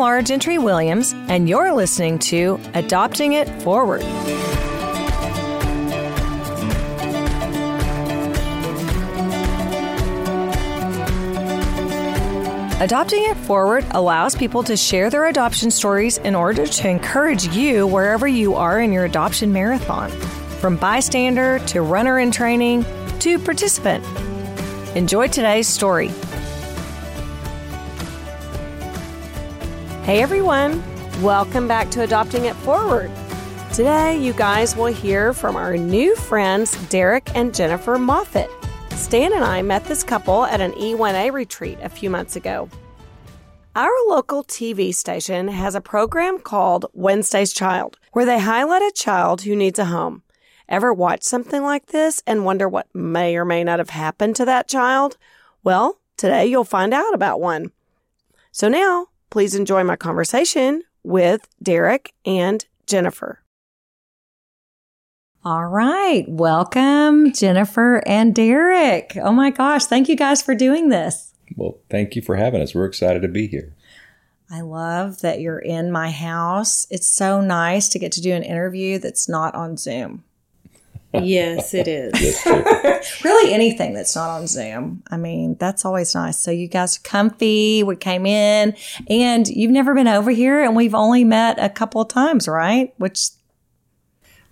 Laura Gentry Williams, and you're listening to Adopting It Forward. Adopting It Forward allows people to share their adoption stories in order to encourage you wherever you are in your adoption marathon, from bystander to runner in training to participant. Enjoy today's story. Hey everyone, welcome back to Adopting It Forward. Today, you guys will hear from our new friends, Derek and Jennifer Moffat. Stan and I met this couple at an E1A retreat a few months ago. Our local TV station has a program called Wednesday's Child, where they highlight a child who needs a home. Ever watch something like this and wonder what may or may not have happened to that child? Well, today you'll find out about one. So now, please enjoy my conversation with Derek and Jennifer. All right. Welcome, Jennifer and Derek. Oh my gosh. Thank you guys for doing this. Well, thank you for having us. We're excited to be here. I love that you're in my house. It's so nice to get to do an interview that's not on Zoom. Yes, it is. really, anything that's not on Zoom. I mean, that's always nice. So, you guys are comfy. We came in, and you've never been over here, and we've only met a couple of times, right? Which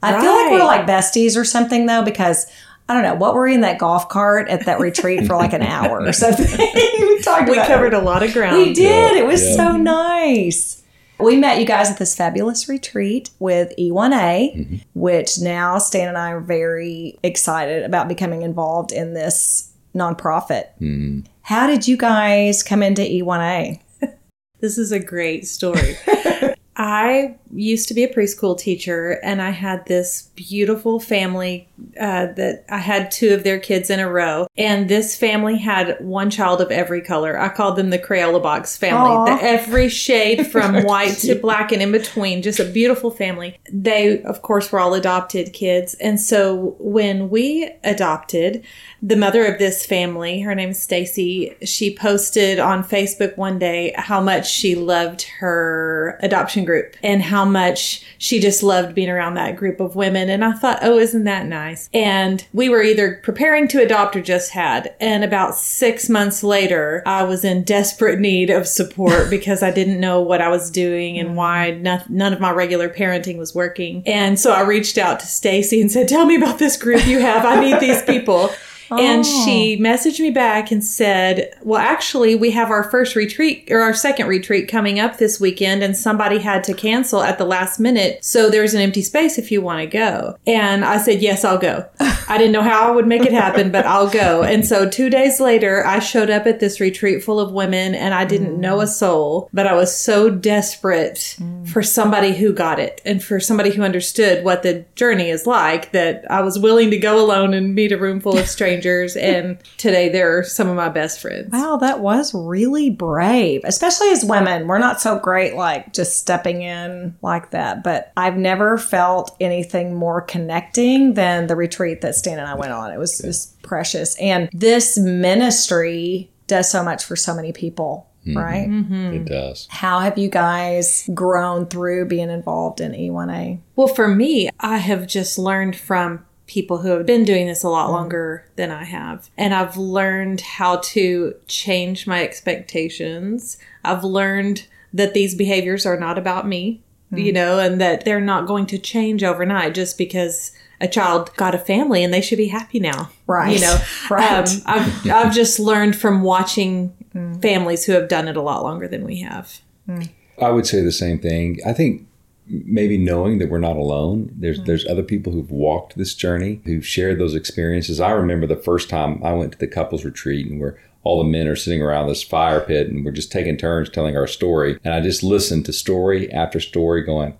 I right. feel like we're like besties or something though, because I don't know what were we in that golf cart at that retreat for like an hour or something. we talked. We covered a lot of ground. We did. Yeah, it was yeah. so nice. We met you guys at this fabulous retreat with E1A, mm-hmm. which now Stan and I are very excited about becoming involved in this nonprofit. Mm-hmm. How did you guys come into E1A? this is a great story. I used to be a preschool teacher, and I had this beautiful family uh, that I had two of their kids in a row. And this family had one child of every color. I called them the Crayola Box family. The, every shade from white to black and in between. Just a beautiful family. They, of course, were all adopted kids. And so when we adopted, the mother of this family, her name is Stacy, she posted on Facebook one day how much she loved her adoption group and how much she just loved being around that group of women. And I thought, oh, isn't that nice? And we were either preparing to adopt or just had. And about six months later, I was in desperate need of support because I didn't know what I was doing and mm-hmm. why none of my regular parenting was working. And so I reached out to Stacy and said, tell me about this group you have. I need these people. And oh. she oh. messaged me back and said, Well, actually, we have our first retreat or our second retreat coming up this weekend, and somebody had to cancel at the last minute. So there's an empty space if you want to go. And I said, Yes, I'll go. I didn't know how I would make it happen, but I'll go. And so two days later, I showed up at this retreat full of women, and I didn't mm. know a soul, but I was so desperate mm. for somebody who got it and for somebody who understood what the journey is like that I was willing to go alone and meet a room full of strangers strangers, and today they're some of my best friends. Wow, that was really brave, especially as women. We're not so great like just stepping in like that, but I've never felt anything more connecting than the retreat that Stan and I went on. It was just precious. And this ministry does so much for so many people. Mm-hmm. Right? Mm-hmm. It does. How have you guys grown through being involved in E1A? Well, for me, I have just learned from people who have been doing this a lot mm-hmm. longer than I have. And I've learned how to change my expectations. I've learned that these behaviors are not about me, you know, and that they're not going to change overnight just because a child got a family and they should be happy now. Right. You know, right. Um, I've, I've just learned from watching mm. families who have done it a lot longer than we have. Mm. I would say the same thing. I think maybe knowing that we're not alone. There's mm-hmm. there's other people who've walked this journey, who've shared those experiences. I remember the first time I went to the couples retreat and where all the men are sitting around this fire pit and we're just taking turns telling our story. And I just listened to story after story going,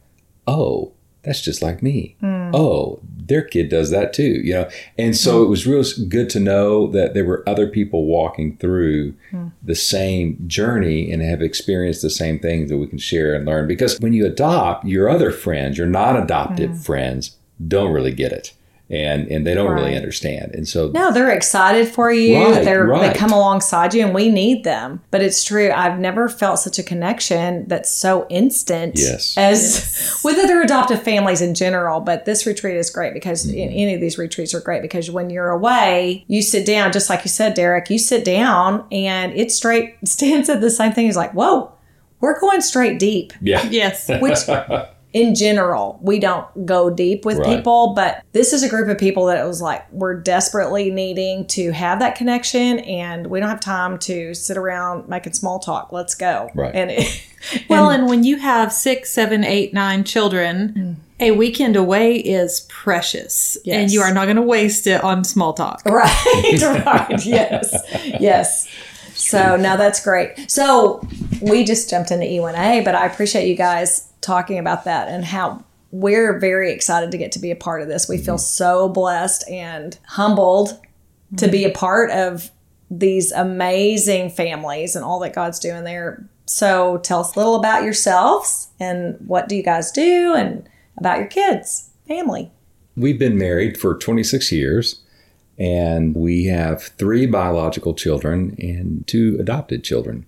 Oh, that's just like me. Mm. Oh, their kid does that too, you know. And so it was real good to know that there were other people walking through mm. the same journey and have experienced the same things that we can share and learn. Because when you adopt, your other friends, your non adopted mm. friends, don't really get it. And and they don't really understand. And so No, they're excited for you. Right, they're right. they come alongside you, and we need them. But it's true. I've never felt such a connection that's so instant Yes. as with other adoptive families in general. But this retreat is great because Mm-hmm. any of these retreats are great because when you're away, you sit down, just like you said, Derek. You sit down, and it straight. Stan said the same thing. He's like, "Whoa, we're going straight deep." yeah, Yes. which in general we don't go deep with Right. people but this is a group of people that it was like we're desperately needing to have that connection and we don't have time to sit around making small talk let's go Right. and it, Well, and when you have six, seven, eight, nine children, mm. a weekend away is precious. Yes. And you are not going to waste it on small talk. right right yes yes so now that's great so we just jumped into e1a but i appreciate you guys talking about that and how we're very excited to get to be a part of this. We feel mm-hmm. so blessed and humbled to be a part of these amazing families and all that god's doing there. So tell us a little about yourselves and what do you guys do and about your kids family. We've been married for 26 years, and we have three biological children and two adopted children.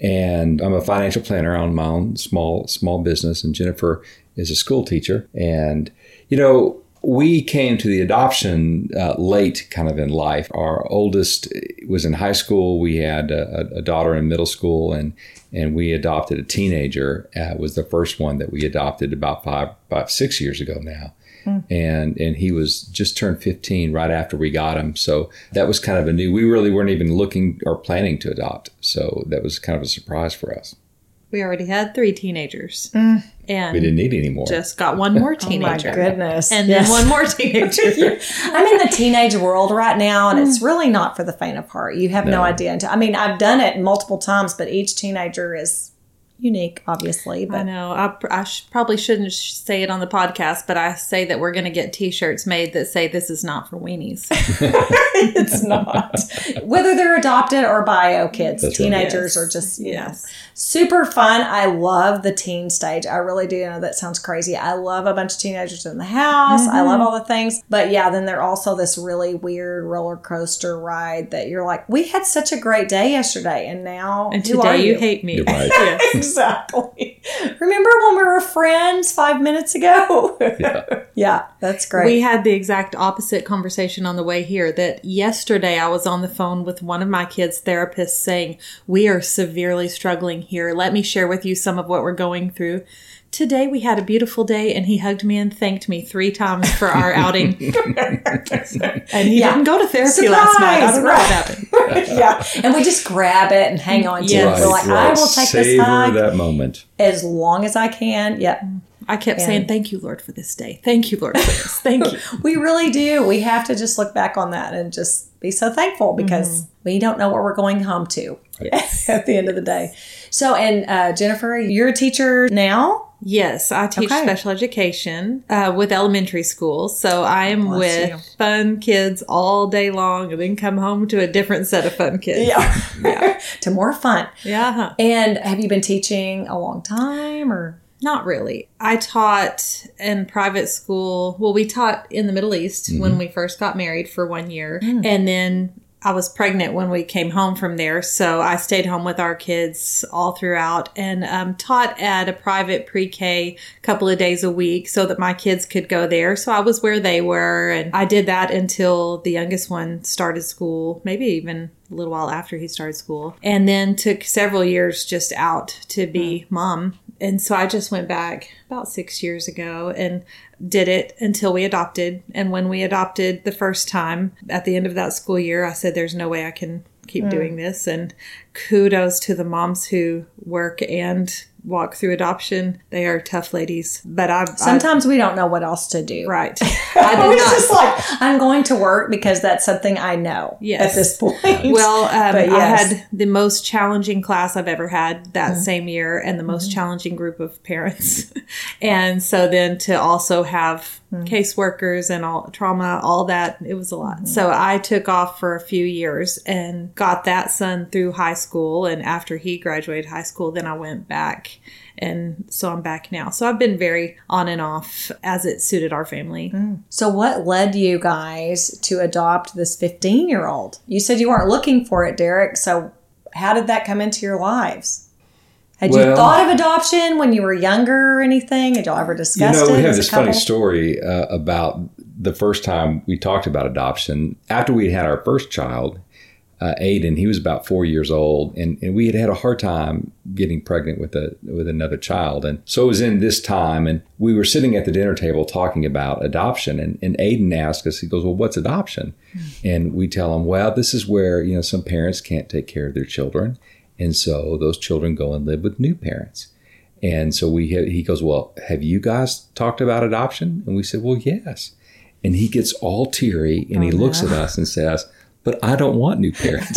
And I'm a financial planner on my own small small business, and Jennifer is a school teacher. And you know, we came to the adoption uh, late, kind of in life. Our oldest was in high school. We had a, a daughter in middle school, and and we adopted a teenager. Uh, was the first one that we adopted about five, about six years ago now and and he was just turned 15 right after we got him so that was kind of a new we really weren't even looking or planning to adopt so that was kind of a surprise for us We already had three teenagers. Mm. And we didn't need any more just got one more teenager. oh my goodness and Yes. then one more teenager. I'm in the teenage world right now, and it's really not for the faint of heart. You have no, No. idea. I mean, I've done it multiple times, but each teenager is unique, obviously. I But know. I, pr- I sh- probably shouldn't sh- say it on the podcast, but I say that we're going to get T-shirts made that say "This is not for weenies." it's not. Whether they're adopted or bio kids, That's teenagers Yes. are just you know, super fun. I love the teen stage. I really do. I know that sounds crazy. I love a bunch of teenagers in the house. I Mm-hmm. love all the things. But yeah, then they're also this really weird roller coaster ride that you're like, we had such a great day yesterday, and now And who are today you you hate me. You're right. Yes. Exactly. Remember when we were friends five minutes ago? Yeah. yeah, that's great. We had the exact opposite conversation on the way here. That yesterday I was on the phone with one of my kids' therapists saying, We are severely struggling here. Let me share with you some of what we're going through. Today we had a beautiful day and he hugged me and thanked me three times for our outing. and he Yeah. didn't go to therapy last night. I don't know right. what happened. yeah, and we just grab it and hang on to Yes. it. We're like, I will take this Savor hug that moment. as long as I can. Yep. I kept saying, Thank you, Lord, for this day. Thank you, Lord, for this. Thank you. We really do. We have to just look back on that and just be so thankful because we don't know what we're going home to at the end of the day. So, and uh, Jennifer, you're a teacher now. Yes, I teach Okay. special education uh, with elementary school. So I am Bless with you. fun kids all day long and then come home to a different set of fun kids. Yeah. to more fun. Yeah. And have you been teaching a long time or? Not really. I taught in private school. Well, we taught in the Middle East when we first got married for one year. And then I was pregnant when we came home from there. So I stayed home with our kids all throughout and um, taught at a private pre K a couple of days a week so that my kids could go there. So I was where they were. And I did that until the youngest one started school, maybe even a little while after he started school. And then took several years just out to be mom and so I just went back about six years ago and did it until we adopted. And when we adopted the first time at the end of that school year, I said, There's no way I can keep hmm. doing this. And kudos to the moms who work and walk through adoption. They are tough ladies. But I, I Sometimes we don't know what else to do. right. I I was just like, I'm going to work because that's something I know Yes. at this point. Well, um, But I had the most challenging class I've ever had that mm-hmm. same year and the most mm-hmm. challenging group of parents. and so then to also have mm-hmm. caseworkers and all trauma, all that, it was a lot. So I took off for a few years and got that son through high school. And after he graduated high school, then I went back back. And so I'm back now. So I've been very on and off as it suited our family. So, what led you guys to adopt this 15 year old? You said you weren't looking for it, Derek. So, how did that come into your lives? Had you thought of adoption when you were younger or anything? Had y'all ever You discussed know, it? we have this funny story uh, about the first time we talked about adoption. After we had our first child, uh, Aiden, he was about four years old, and, and we had had a hard time getting pregnant with a with another child. And so it was in this time, and we were sitting at the dinner table talking about adoption, and, and Aiden asked us, he goes, "Well, what's adoption?" And we tell him, "Well, this is where you know some parents can't take care of their children, and so those children go and live with new parents." And so we he goes, well, have you guys talked about adoption? And we said, well, yes. And he gets all teary and he looks at us and says, but I don't want new parents. Oops.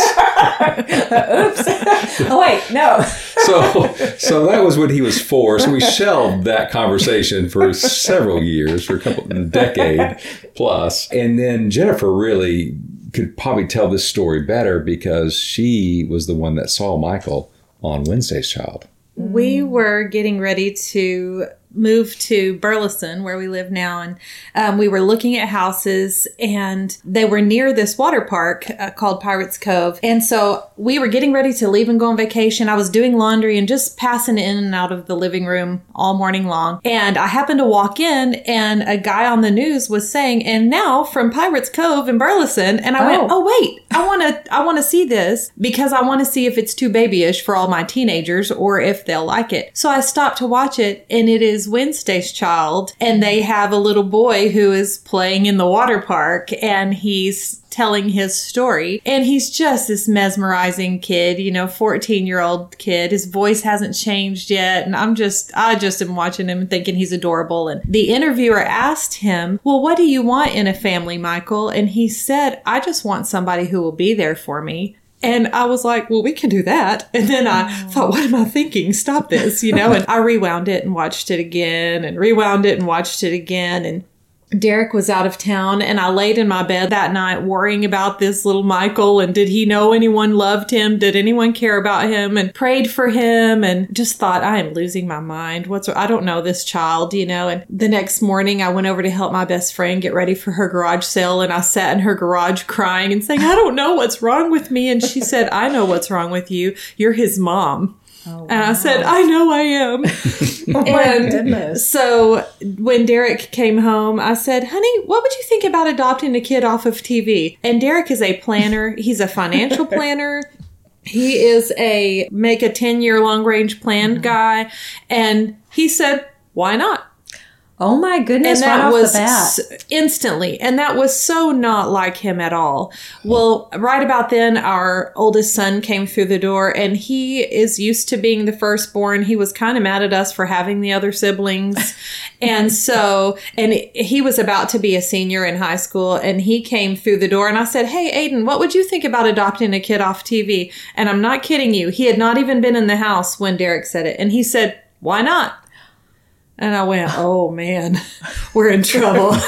oh, wait, no. so so that was when he was four. So we shelved that conversation for several years, for a couple decade plus. And then Jennifer really could probably tell this story better because she was the one that saw Michael on Wednesday's Child. We were getting ready to move to Burleson, where we live now, and um, we were looking at houses, and they were near this water park uh, called Pirates Cove. And so we were getting ready to leave and go on vacation. I was doing laundry and just passing in and out of the living room all morning long. And I happened to walk in, and a guy on the news was saying, "And now from Pirates Cove in Burleson," and I Oh. went, "Oh wait, I want to, I want to see this because I want to see if it's too babyish for all my teenagers or if they'll like it." So I stopped to watch it, and it is Wednesday's Child, and they have a little boy who is playing in the water park, and he's telling his story, and he's just this mesmerizing kid, you know, fourteen year old kid. His voice hasn't changed yet, and I'm just, I just am watching him thinking he's adorable. And the interviewer asked him, "Well, what do you want in a family, Michael?" And he said, "I just want somebody who will be there for me." And I was like, well, we can do that. And then I thought, what am I thinking? Stop this, you know? And I rewound it and watched it again and rewound it and watched it again. And Derek was out of town and I laid in my bed that night worrying about this little Michael and did he know anyone loved him? Did anyone care about him? And prayed for him and just thought, I am losing my mind. What's, I don't know this child, you know? And the next morning I went over to help my best friend get ready for her garage sale and I sat in her garage crying and saying, I don't know what's wrong with me. And she said, I know what's wrong with you. You're his mom. Oh, and I said, I know I am. Oh, And goodness. So when Derek came home, I said, honey, what would you think about adopting a kid off of TV? And Derek is a planner. He's a financial planner. He is a make a 10 year long range plan mm-hmm. guy. And he said, why not? Oh, my goodness. and right that off was the bat. s- instantly. And that was so not like him at all. Well right about then our oldest son came through the door and he is used to being the firstborn. He was kind of mad at us for having the other siblings. And so and he was about to be a senior in high school and he came through the door and i said hey aiden what would you think about adopting a kid off tv and i'm not kidding you he had not even been in the house when derek said it. And he said why not and I went, oh man, we're in trouble.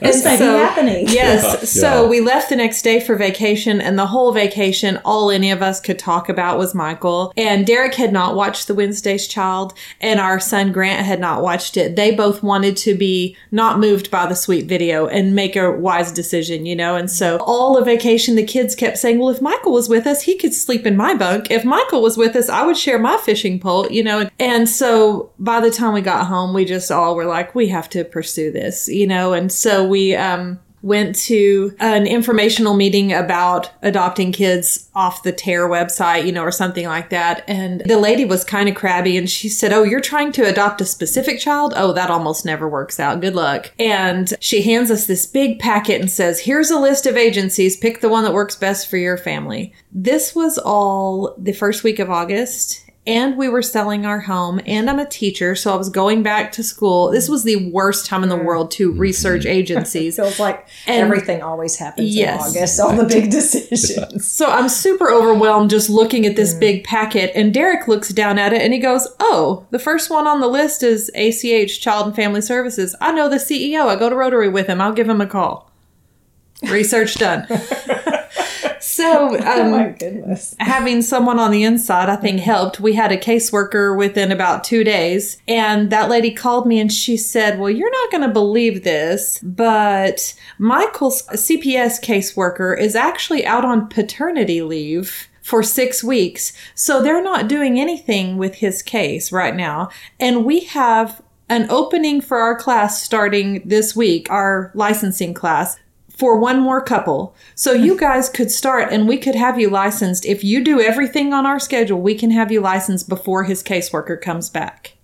This may be happening. yes. So Yeah. we left the next day for vacation, and the whole vacation, all any of us could talk about was Michael. And Derek had not watched The Wednesday's Child, and our son Grant had not watched it. They both wanted to be not moved by the sweet video and make a wise decision, you know? And so all of vacation, the kids kept saying, well, if Michael was with us, he could sleep in my bunk. If Michael was with us, I would share my fishing pole, you know? And so by the time we got home, we just all were like, we have to pursue this, you know? And so we, um, went to an informational meeting about adopting kids off the TARE website you know or something like that. And the lady was kind of crabby and she said oh you're trying to adopt a specific child? Oh that almost never works out. Good luck. And she hands us this big packet and says here's a list of agencies. Pick the one that works best for your family. This was all the first week of august and we were selling our home and I'm a teacher so I was going back to school. This was the worst time in the world to mm-hmm. research agencies. It feels like And- everything always happens Yes. in August, all the big decisions. So I'm super overwhelmed just looking at this mm. big packet and Derek looks down at it and he goes, "Oh, the first one on the list is ACH Child and Family Services. I know the CEO. I go to Rotary with him. I'll give him a call." Research done. So, oh um, my goodness. having someone on the inside, I think helped. We had a caseworker within about two days, and that lady called me and she said, Well, you're not going to believe this, but Michael's CPS caseworker is actually out on paternity leave. For six weeks. So they're not doing anything with his case right now. And we have an opening for our class starting this week, our licensing class for one more couple. So you guys could start and we could have you licensed. If you do everything on our schedule, we can have you licensed before his caseworker comes back.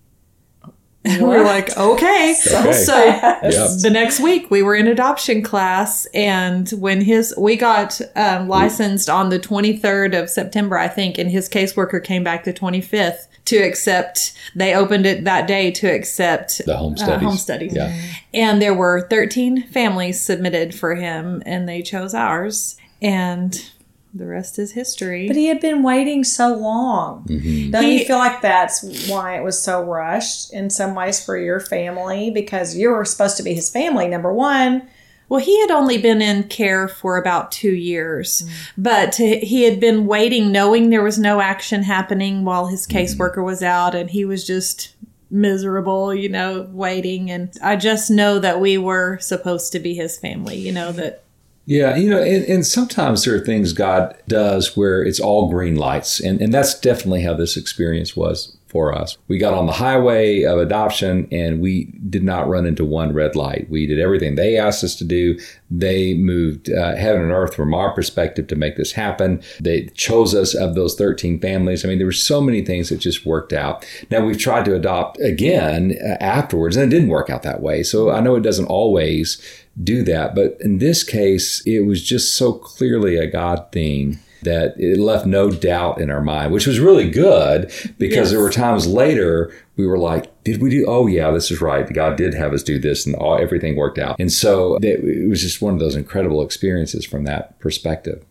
And we're like, okay. Okay. So Yep. the next week we were in adoption class and when his we got um, licensed on the 23rd of september i think and his caseworker came back the 25th to accept they opened it that day to accept The home uh, studies. home studies Yeah. and there were 13 families submitted for him and they chose ours and the rest is history But he had been waiting so long. Mm-hmm. Don't He- you feel like that's why it was so rushed in some ways for your family? Because you were supposed to be his family, number one. Well, he had only been in care for about two years, mm. but he had been waiting, knowing there was no action happening while his mm. caseworker was out, and he was just miserable, you know, waiting. And I just know that we were supposed to be his family, you know, that Yeah, you know, and, and sometimes there are things God does where it's all green lights. And, and that's definitely how this experience was for us. We got on the highway of adoption and we did not run into one red light. We did everything they asked us to do. They moved uh, heaven and earth from our perspective to make this happen. They chose us of those 13 families. I mean, there were so many things that just worked out. Now, we've tried to adopt again uh, afterwards, and it didn't work out that way. So I know it doesn't always do that. But in this case, it was just so clearly a God thing that it left no doubt in our mind, which was really good because there were times later we were like, did we do? Oh, yeah, this is right. God did have us do this and all, everything worked out. And so it was just one of those incredible experiences from that perspective.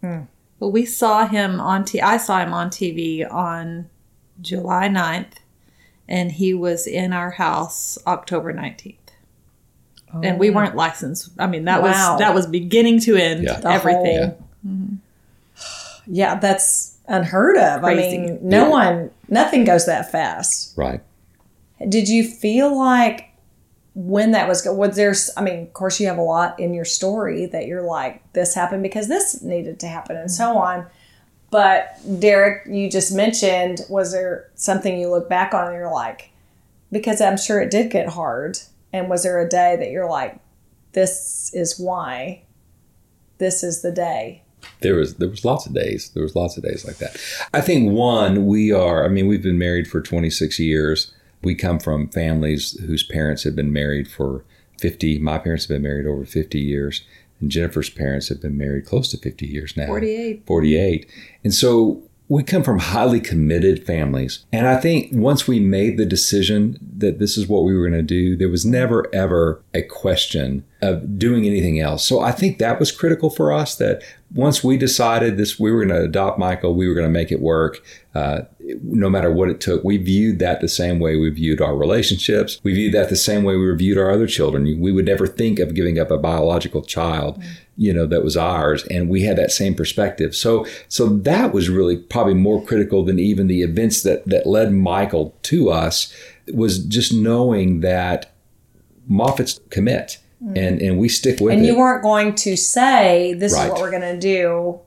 Hmm. Well, we saw him on t- I saw him on TV on July 9th and he was in our house October 19th. And we oh. weren't licensed. I mean, that Wow. was that was beginning to end Yeah. Everything. whole- Yeah, mm-hmm. That's unheard of. Crazy. I mean, no Yeah. one, nothing goes that fast. Right. Did you feel like when that was, was there, I mean, of course, you have a lot in your story that you're like, this happened because this needed to happen and so on. But Derek, you just mentioned, was there something you look back on and you're like, because I'm sure it did get hard. And was there a day that you're like, this is why, this is the day? There was there was lots of days. There was lots of days like that. I think one we are. I mean, we've been married for 26 years. We come from families whose parents have been married for 50. My parents have been married over 50 years, and Jennifer's parents have been married close to 50 years now. 48. 48. And so we come from highly committed families. And I think once we made the decision that this is what we were going to do, there was never, ever a question of doing anything else. So I think that was critical for us that once we decided this, we were going to adopt Michael, we were going to make it work. Uh, no matter what it took, we viewed that the same way we viewed our relationships. We viewed that the same way we viewed our other children. We would never think of giving up a biological child, mm. you know, that was ours, and we had that same perspective. So, so that was really probably more critical than even the events that that led Michael to us. Was just knowing that Moffat's commit, mm. and and we stick with And it. And you weren't going to say, this Right. is what we're going to do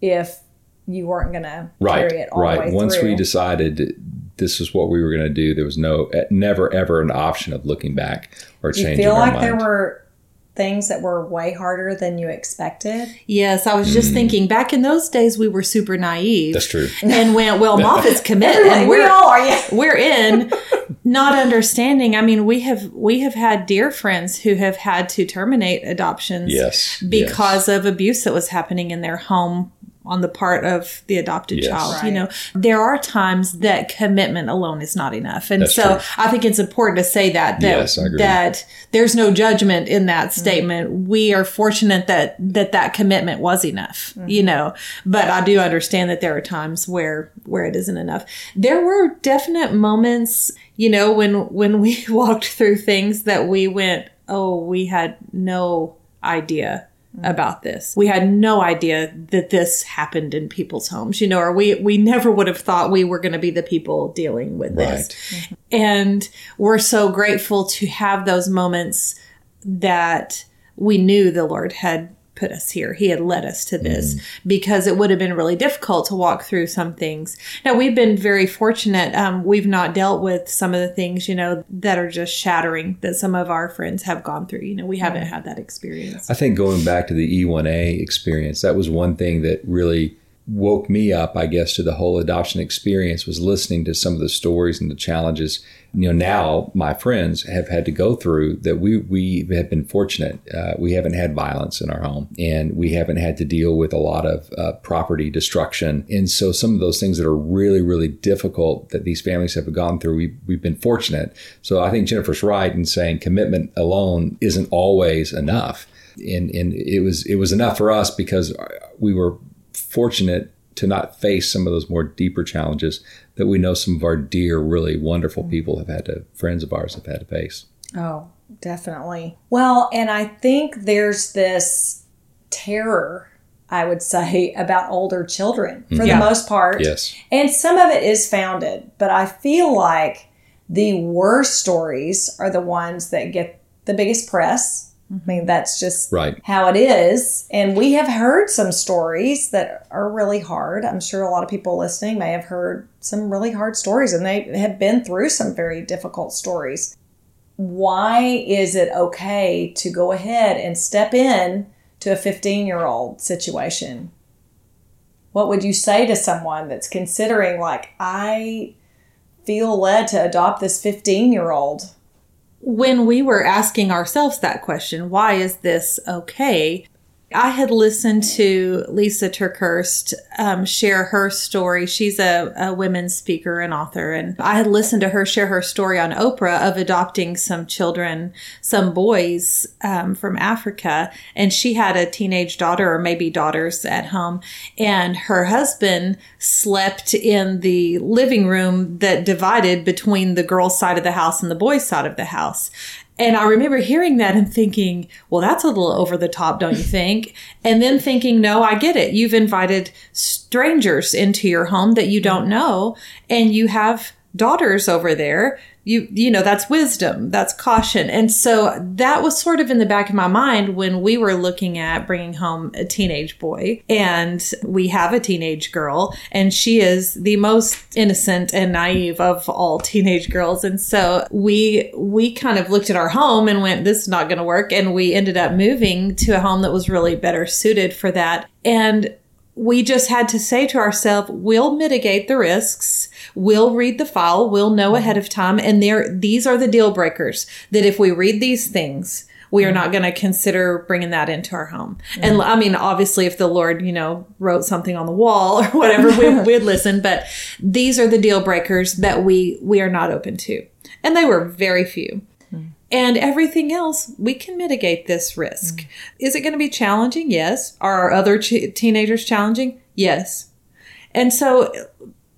if you weren't going to right, carry it all right. the way Once through. we decided this is what we were going to do, there was no never ever an option of looking back or Do you changing feel our like mind. there were things that were way harder than you expected? Yes, I was just thinking back in those days we were super naive. Mm. That's true. And went, well, Moffat's commit Everybody, and we we're all are, yeah. we're in not understanding. I mean, we have we have had dear friends who have had to terminate adoptions Yes, because of abuse that was happening in their home on the part of the adopted Yes. child. You know, there are times that commitment alone is not enough. And That's so true. I think it's important to say that that Yes, I agree. that there's no judgment in that Mm-hmm. statement. We are fortunate that that that commitment was enough, Mm-hmm. you know. But I do understand that there are times where where it isn't enough. There were definite moments, you know, when when we walked through things that we went, "Oh, we had no idea Mm-hmm. about this. We had no idea that this happened in people's homes, you know, or we we never would have thought we were going to be the people dealing with this. Right. Mm-hmm. And we're so grateful to have those moments that we knew the Lord had put us here. He had led us to this because it would have been really difficult to walk through some things. Now, we've been very fortunate. Um, we've not dealt with some of the things, you know, that are just shattering that some of our friends have gone through. You know, we haven't had that experience. I think going back to the E1A experience, that was one thing that really woke me up, I guess, to the whole adoption experience was listening to some of the stories and the challenges. You know, now my friends have had to go through that. We we have been fortunate. Uh, we haven't had violence in our home, and we haven't had to deal with a lot of uh, property destruction. And so, some of those things that are really really difficult that these families have gone through, we we've been fortunate. So I think Jennifer's right in saying commitment alone isn't always enough. And, and it was it was enough for us because we were fortunate to not face some of those more deeper challenges that we know some of our dear, really wonderful mm. people have had to, friends of ours have had to face. Oh, definitely. Well, and I think there's this terror, I would say, about older children for Yeah. the mm. most part. Yes. And some of it is founded, but I feel like the worst stories are the ones that get the biggest press. I mean, that's just Right. how it is. And we have heard some stories that are really hard. I'm sure a lot of people listening may have heard some really hard stories and they have been through some very difficult stories. Why is it okay to go ahead and step in to a 15 year old situation? What would you say to someone that's considering, like, I feel led to adopt this 15 year old? When we were asking ourselves that question, why is this okay? I had listened to Lisa TerKeurst um, share her story. She's a, a women's speaker and author. And I had listened to her share her story on Oprah of adopting some children, some boys um, from Africa. And she had a teenage daughter or maybe daughters at home. And her husband slept in the living room that divided between the girls' side of the house and the boys' side of the house. And I remember hearing that and thinking, well, that's a little over the top, don't you think? And then thinking, no, I get it. You've invited strangers into your home that you don't know, and you have daughters over there. You, you know, that's wisdom, that's caution. And so that was sort of in the back of my mind when we were looking at bringing home a teenage boy. And we have a teenage girl, and she is the most innocent and naive of all teenage girls. And so we, we kind of looked at our home and went, this is not going to work. And we ended up moving to a home that was really better suited for that. And we just had to say to ourselves, we'll mitigate the risks. We'll read the file. We'll know mm-hmm. ahead of time. And there, these are the deal breakers that if we read these things, we are mm-hmm. not going to consider bringing that into our home. Mm-hmm. And I mean, obviously, if the Lord, you know, wrote something on the wall or whatever, we, we'd listen. But these are the deal breakers that we we are not open to, and they were very few. And everything else, we can mitigate this risk. Mm-hmm. Is it going to be challenging? Yes. Are our other ch- teenagers challenging? Yes. And so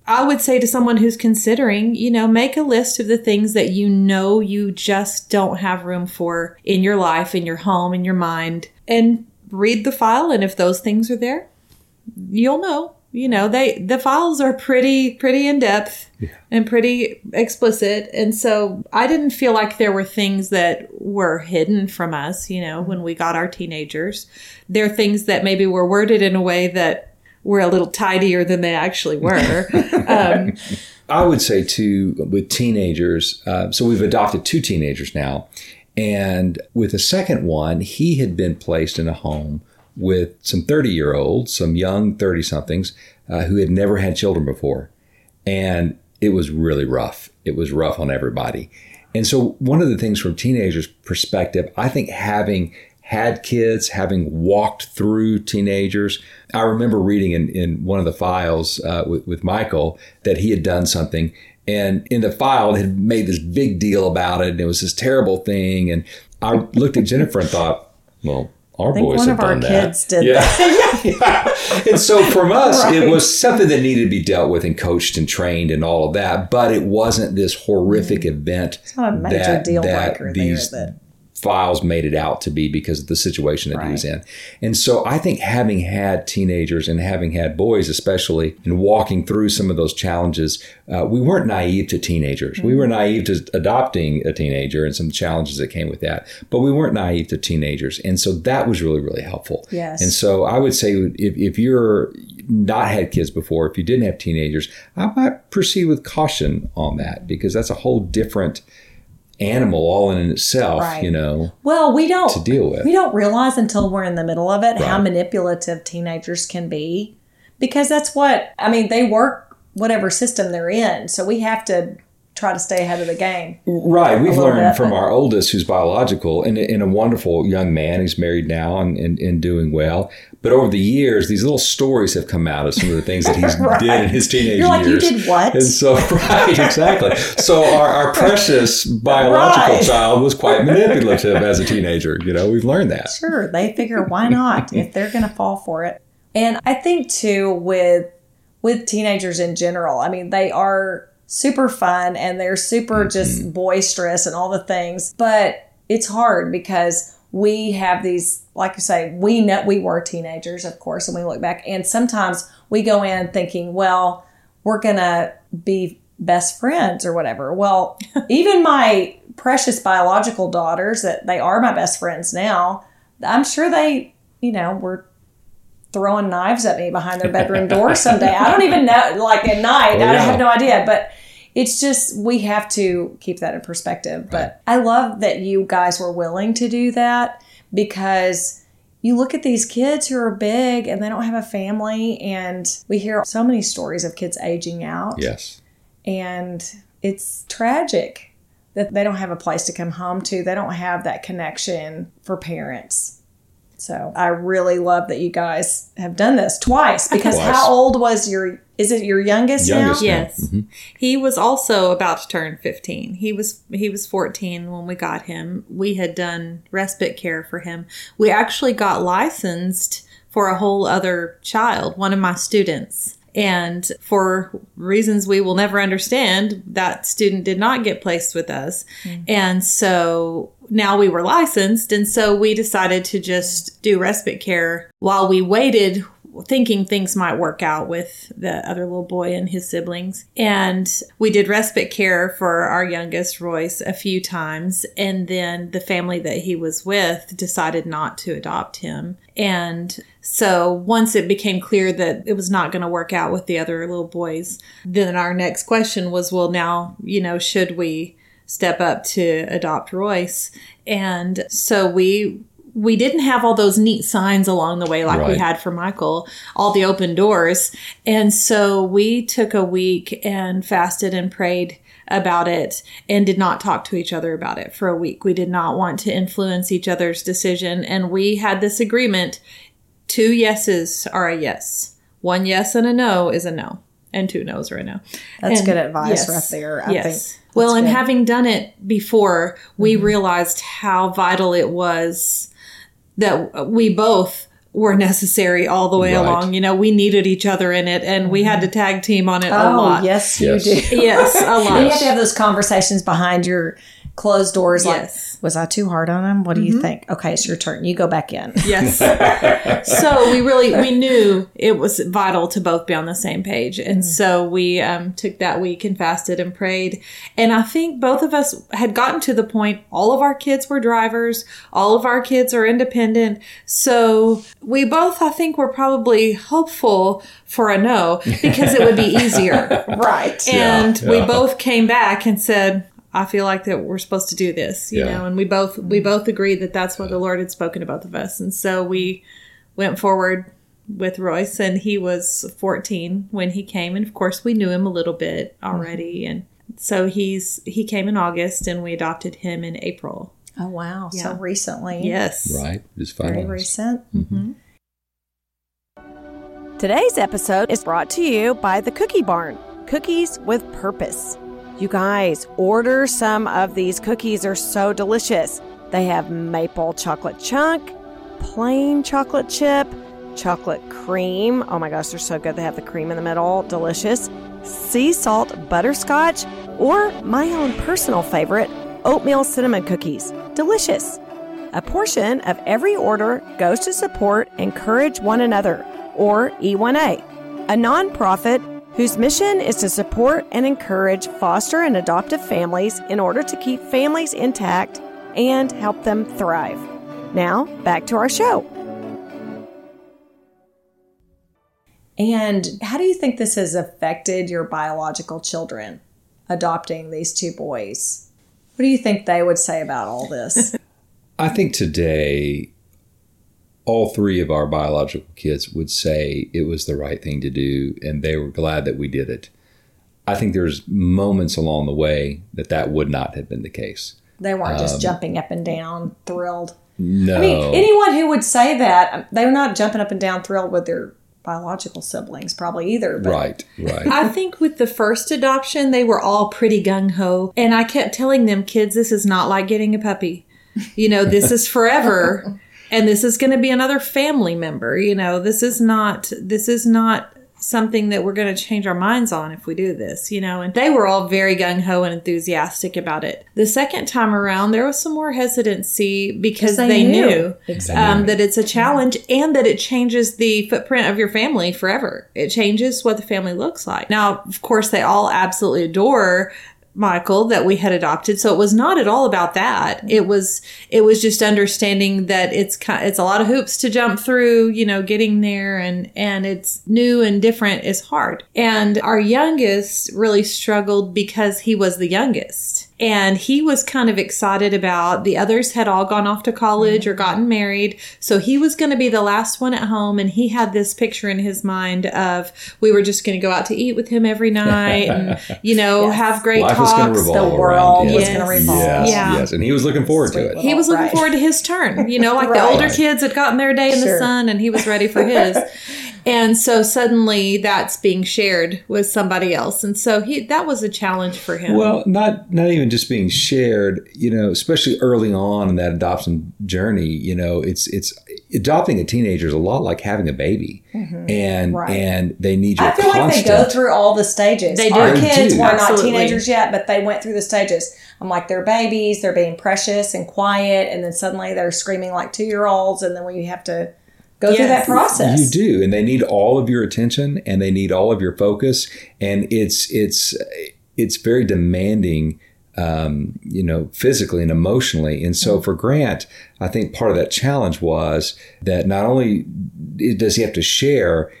I would say to someone who's considering, you know, make a list of the things that you know you just don't have room for in your life, in your home, in your mind, and read the file. And if those things are there, you'll know. You know, they the files are pretty pretty in depth and pretty explicit. And so I didn't feel like there were things that were hidden from us, you know, when we got our teenagers. There are things that maybe were worded in a way that were a little tidier than they actually were. um, I would say too with teenagers. Uh, so we've adopted two teenagers now, and with the second one, he had been placed in a home with some thirty-year-olds, some young thirty-somethings uh, who had never had children before, and it was really rough. It was rough on everybody. And so, one of the things from teenagers' perspective, I think having had kids, having walked through teenagers, I remember reading in, in one of the files uh, with, with Michael that he had done something. And in the file, it had made this big deal about it. And it was this terrible thing. And I looked at Jennifer and thought, well, our I think boys one have of our done that. kids did yeah. that. Yeah. And so from us, Right. it was something that needed to be dealt with and coached and trained and all of that. But it wasn't this horrific mm. event It's not a major that, deal breaker there these that- files made it out to be because of the situation that he was in. And so I think having had teenagers and having had boys, especially, and walking through some of those challenges, uh, we weren't naive to teenagers. We were naive to adopting a teenager and some challenges that came with that, but we weren't naive to teenagers. And so that was really, really helpful. Yes. And so I would say if, if you're not had kids before, if you didn't have teenagers, I might proceed with caution on that because that's a whole different animal all in itself, Right. you know. Well, we don't To deal with. We don't realize until we're in the middle of it how manipulative teenagers can be, because that's what I mean. They work whatever system they're in, so we have to try to stay ahead of the game. Right. We've learned bit, from but- our oldest, who's biological, and, and a wonderful young man. He's married now and, and, and doing well. But over the years, these little stories have come out of some of the things that he's did in his teenage You're like, you did what? And so, right, exactly. So our, our precious biological Right. child was quite manipulative as a teenager. You know, we've learned that. Sure, they figure why not if they're going to fall for it. And I think too with with teenagers in general, I mean they are super fun and they're super mm-hmm. just boisterous and all the things, but it's hard because we have these like you say, we know we were teenagers, of course, and we look back and sometimes we go in thinking, well, we're going to be best friends or whatever. Well, even my precious biological daughters that they are my best friends now, I'm sure they, you know, were throwing knives at me behind their bedroom door someday. I don't even know, like at night, Oh, I have no idea. But it's just, we have to keep that in perspective. But I love that you guys were willing to do that because you look at these kids who are big and they don't have a family. And we hear so many stories of kids aging out. Yes. And it's tragic that they don't have a place to come home to. They don't have that connection for parents. So I really love that you guys have done this twice because Twice. how old was your is it your youngest, Youngest. now? Yes. Mm-hmm. He was also about to turn 15. He was he was 14 when we got him. We had done respite care for him. We actually got licensed for a whole other child, one of my students. And for reasons we will never understand, that student did not get placed with us. Mm-hmm. And so now we were licensed. And so we decided to just do respite care while we waited thinking things might work out with the other little boy and his siblings. And we did respite care for our youngest, Royce, a few times. And then the family that he was with decided not to adopt him. And so once it became clear that it was not going to work out with the other little boys, then our next question was, well, now, you know, should we step up to adopt Royce? And so we we didn't have all those neat signs along the way like we had for Michael, all the open doors. And so we took a week and fasted and prayed about it and did not talk to each other about it for a week. We did not want to influence each other's decision. And we had this agreement two yeses are a yes, one yes and a no is a no, and two no's are a no. That's And- good advice yes, right there. I yes. think. Well, and having done it before, we mm-hmm. realized how vital it was that uh, we both were necessary all the way Right. along. You know, we needed each other in it, and we had to tag team on it a Oh, lot. yes, Yes. you do. Yes, a And lot. you have to have those conversations behind your closed doors Yes. like, was I too hard on him? What do you think? Okay, it's your turn. You go back in. Yes. so we really we knew it was vital to both be on the same page, and so we um, took that week and fasted and prayed. And I think both of us had gotten to the point. All of our kids were drivers. All of our kids are independent. So we both, I think, were probably hopeful for a no because it would be easier. Right. and Yeah, we both came back and said i feel like that we're supposed to do this you Yeah. know and we both we mm-hmm. both agreed that that's what the lord had spoken to both of us and so we went forward with royce and he was 14 when he came and of course we knew him a little bit mm-hmm. already and so he's he came in august and we adopted him in april Oh, wow. So recently. yes Right. Just Very finalized. recent. Mm-hmm. Today's episode is brought to you by the Cookie Barn Cookies with Purpose. You guys, order some of these cookies, are so delicious. They have maple chocolate chunk, plain chocolate chip, chocolate cream. Oh my gosh, they're so good. They have the cream in the middle, delicious. Sea salt butterscotch, or my own personal favorite, oatmeal cinnamon cookies. Delicious. A portion of every order goes to support Encourage One Another, or E1A, a nonprofit whose mission is to support and encourage foster and adoptive families in order to keep families intact and help them thrive. Now, back to our show. And how do you think this has affected your biological children adopting these two boys? What do you think they would say about all this? I think today, all three of our biological kids would say it was the right thing to do, and they were glad that we did it. I think there's moments along the way that that would not have been the case. They weren't just jumping up and down, thrilled. No, I mean, anyone who would say that, um, they're not jumping up and down thrilled with their biological siblings, probably either. But right, right. I think with the first adoption, they were all pretty gung ho. And I kept telling them, kids, this is not like getting a puppy. You know, this is forever. and this is going to be another family member. You know, this is not, this is not something that we're going to change our minds on if we do this, you know. And they were all very gung ho and enthusiastic about it. The second time around, there was some more hesitancy because they they, knew. knew, Exactly. um, that it's a challenge and that it changes the footprint of your family forever. It changes what the family looks like. Now, of course, they all absolutely adore Michael that we had adopted. So it was not at all about that. Mm-hmm. It was it was just understanding that it's ki- it's a lot of hoops to jump through, you know, getting there and and it's new and different is hard. And our youngest really struggled because he was the youngest. And he was kind of excited about the others had all gone off to college or mm-hmm. gotten married. So he was going to be the last one at home. And he had this picture in his mind of we were just going to go out to eat with him every night and, you know, Yes. have great Life was going to talks. revolve The world around was gonna revolve. Yes, Yeah. yes, and he was looking forward Sweet to it. little- he was looking Right. forward to his turn, you know, like the older kids had gotten their day in Sure. the sun and he was ready for his. and so suddenly that's being shared with somebody else. And so he that was a challenge for him. Well, not not even just being shared, you know, especially early on in that adoption journey, you know, it's it's adopting a teenager is a lot like having a baby. Mm-hmm. And Right. and they need your I feel like they go through all the stages. They Our do. They kids do. were not teenagers yet, but they went through the stages. I'm like, they're babies, they're being precious and quiet, and then suddenly they're screaming like two year olds, and then we have to go through that process. You do, and they need all of your attention, and they need all of your focus, and it's it's it's very demanding, um, you know, physically and emotionally. And so for Grant, I think part of that challenge was that not only does he have to share,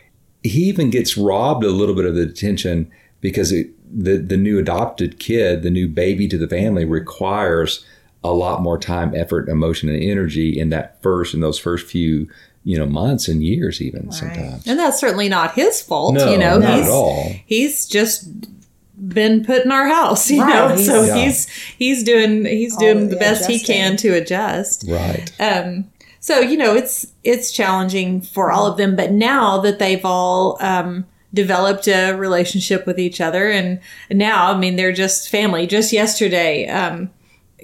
he even gets robbed a little bit of the attention because it, the the new adopted kid, the new baby to the family, requires a lot more time, effort, emotion, and energy in that first in those first few you know months and years even sometimes. and that's certainly not his fault, No, you know. not he's, at all. He's just been put in our house, you Right, know. he's- so Yeah. he's he's doing he's All doing the the best he can to adjust. Right. Um, so you know, it's it's challenging for all of them. But now that they've all um, developed a relationship with each other, and now I mean they're just family. Just yesterday, um,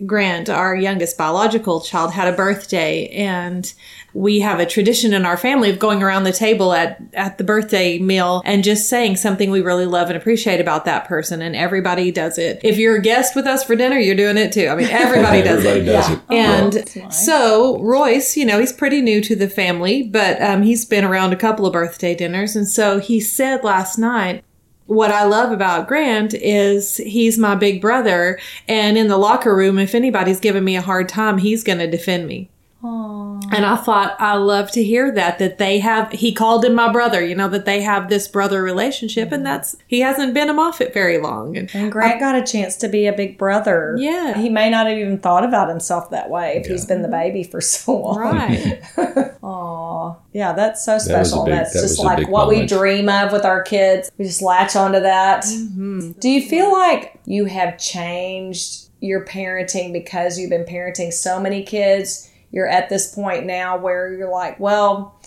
Grant, our youngest biological child, had a birthday, and we have a tradition in our family of going around the table at at the birthday meal and just saying something we really love and appreciate about that person, and everybody does it. If you're a guest with us for dinner, you're doing it too. I mean, everybody does Everybody it. does Yeah. it. And that's nice. so Royce, you know, he's pretty new to the family, but um, he's been around a couple of birthday dinners. And so he said last night, what I love about Grant is he's my big brother. And in the locker room, if anybody's giving me a hard time, he's going to defend me. And I thought, I love to hear that, that they have, he called him my brother, you know, that they have this brother relationship. And that's, he hasn't been a Moffat very long. And And Grant got a chance to be a big brother. Yeah. He may not have even thought about himself that way if he's been the baby for so long. right. Aw. Yeah, that's so was a special. big- that's that just like big what we dream of with our kids. We just latch onto that. Mm-hmm. Do you feel like you have changed your parenting because you've been parenting so many kids? You're at this point now where you're like, well,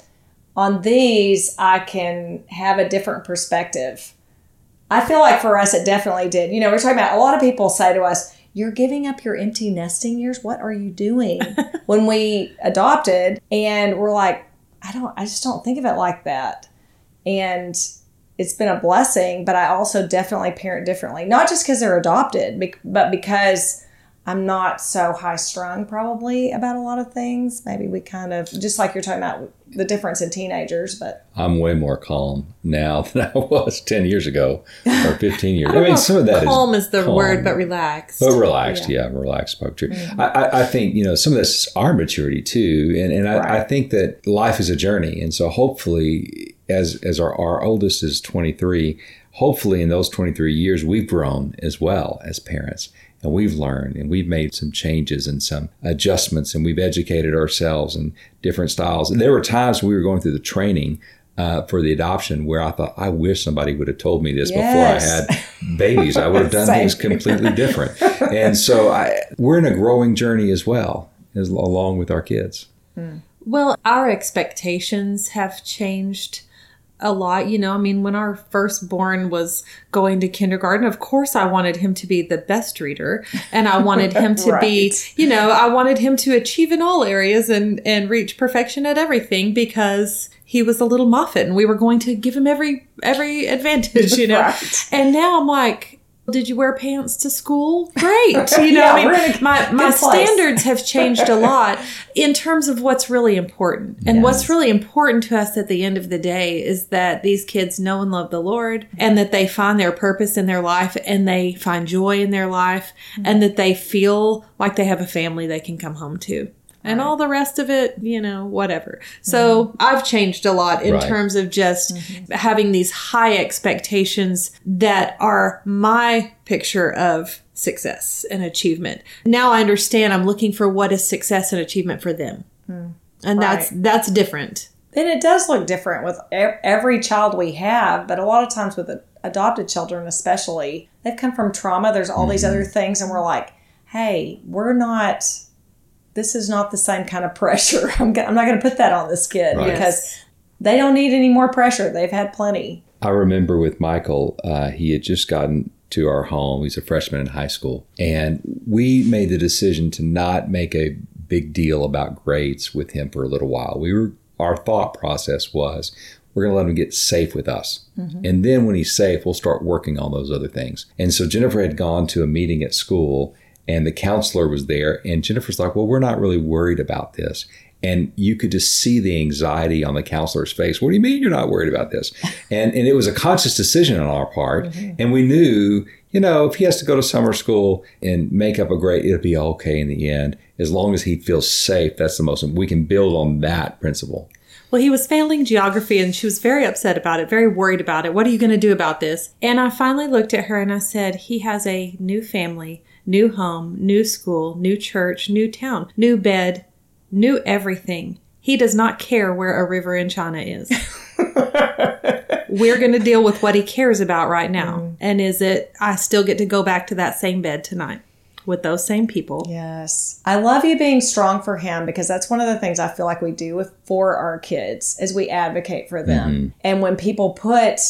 on these, I can have a different perspective. I feel like for us, it definitely did. You know, we're talking about a lot of people say to us, You're giving up your empty nesting years. What are you doing? when we adopted, and we're like, I don't, I just don't think of it like that. And it's been a blessing, but I also definitely parent differently. Not just because they're adopted, but because I'm not so high strung probably about a lot of things. Maybe we kind of just like you're talking about the difference in teenagers, but I'm way more calm now than I was 10 years ago or 15 years. Ago. I, mean, some of that calm is the calm. word, but relaxed. But relaxed, yeah, relaxed, probably true. Mm-hmm. I, I, I think you know some of this is our maturity too, and and I, I think that life is a journey, and so hopefully, as as our our oldest is twenty three, hopefully in those twenty three years we've grown as well as parents, and we've learned, and we've made some changes and some adjustments, and we've educated ourselves in different styles. And there were times we were going through the training. Uh, for the adoption, where I thought I wish somebody would have told me this before I had babies, I would have done things completely different. And so I, we're in a growing journey as well, as along with our kids. Well, our expectations have changed a lot. You know, I mean, when our firstborn was going to kindergarten, of course, I wanted him to be the best reader, and I wanted him to be, you know, I wanted him to achieve in all areas and and reach perfection at everything because he was a little Moffat, and we were going to give him every every advantage, you know. Right. And now I'm like. Did you wear pants to school? Great. You know, Yeah, I mean, a my, my place. standards have changed a lot in terms of what's really important. And what's really important to us at the end of the day is that these kids know and love the Lord and that they find their purpose in their life and they find joy in their life and that they feel like they have a family they can come home to. And all the rest of it, you know, whatever. So mm-hmm. I've changed a lot in Right. terms of just mm-hmm. having these high expectations that are my picture of success and achievement. Now I understand I'm looking for what is success and achievement for them. Hmm. And that's Right. that's different. And it does look different with e- every child we have. But a lot of times with adopted children, especially, they've come from trauma. There's all these mm-hmm. other things, and we're like, hey, we're not. This is not the same kind of pressure. I'm, go- I'm not going to put that on this kid Right. because they don't need any more pressure. They've had plenty. I remember with Michael, uh, he had just gotten to our home. He's a freshman in high school. And we made the decision to not make a big deal about grades with him for a little while. We were, our thought process was, we're going to let him get safe with us. And then when he's safe, we'll start working on those other things. And so Jennifer had gone to a meeting at school and the counselor was there. And Jennifer's like, well, we're not really worried about this. And you could just see the anxiety on the counselor's face. What do you mean you're not worried about this? And, and it was a conscious decision on our part. Mm-hmm. And we knew, you know, if he has to go to summer school and make up a grade, it'll be okay in the end. As long as he feels safe, that's the most, we can build on that principle. Well, he was failing geography and she was very upset about it, very worried about it. What are you going to do about this? And I finally looked at her and I said, He has a new family, new home, new school, new church, new town, new bed, new everything. He does not care where a river in China is. We're going to deal with what he cares about right now. Mm-hmm. And is it, I still get to go back to that same bed tonight with those same people. Yes. I love you being strong for him because that's one of the things I feel like we do with for our kids is we advocate for them. Mm-hmm. And when people put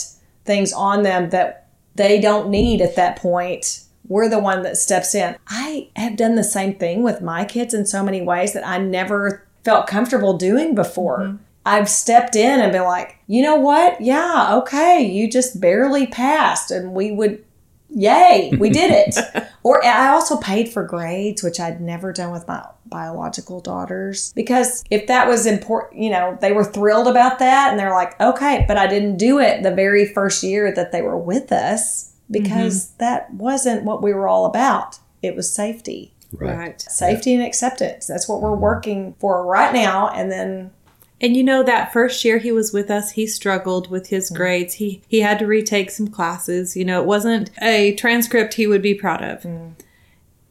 things on them that they don't need at that point, we're the one that steps in. I have done the same thing with my kids in so many ways that I never felt comfortable doing before. Mm-hmm. I've stepped in and been like, you know what? Yeah, okay, you just barely passed. And we would yay, we did it. or I also paid for grades, which I'd never done with my biological daughters. Because if that was important, you know, they were thrilled about that and they're like, okay, but I didn't do it the very first year that they were with us because mm-hmm. that wasn't what we were all about. It was safety. Right. Safety and acceptance. That's what we're mm-hmm. working for right now. And then And you know that first year he was with us, he struggled with his mm-hmm. grades. He he had to retake some classes. You know, it wasn't a transcript he would be proud of.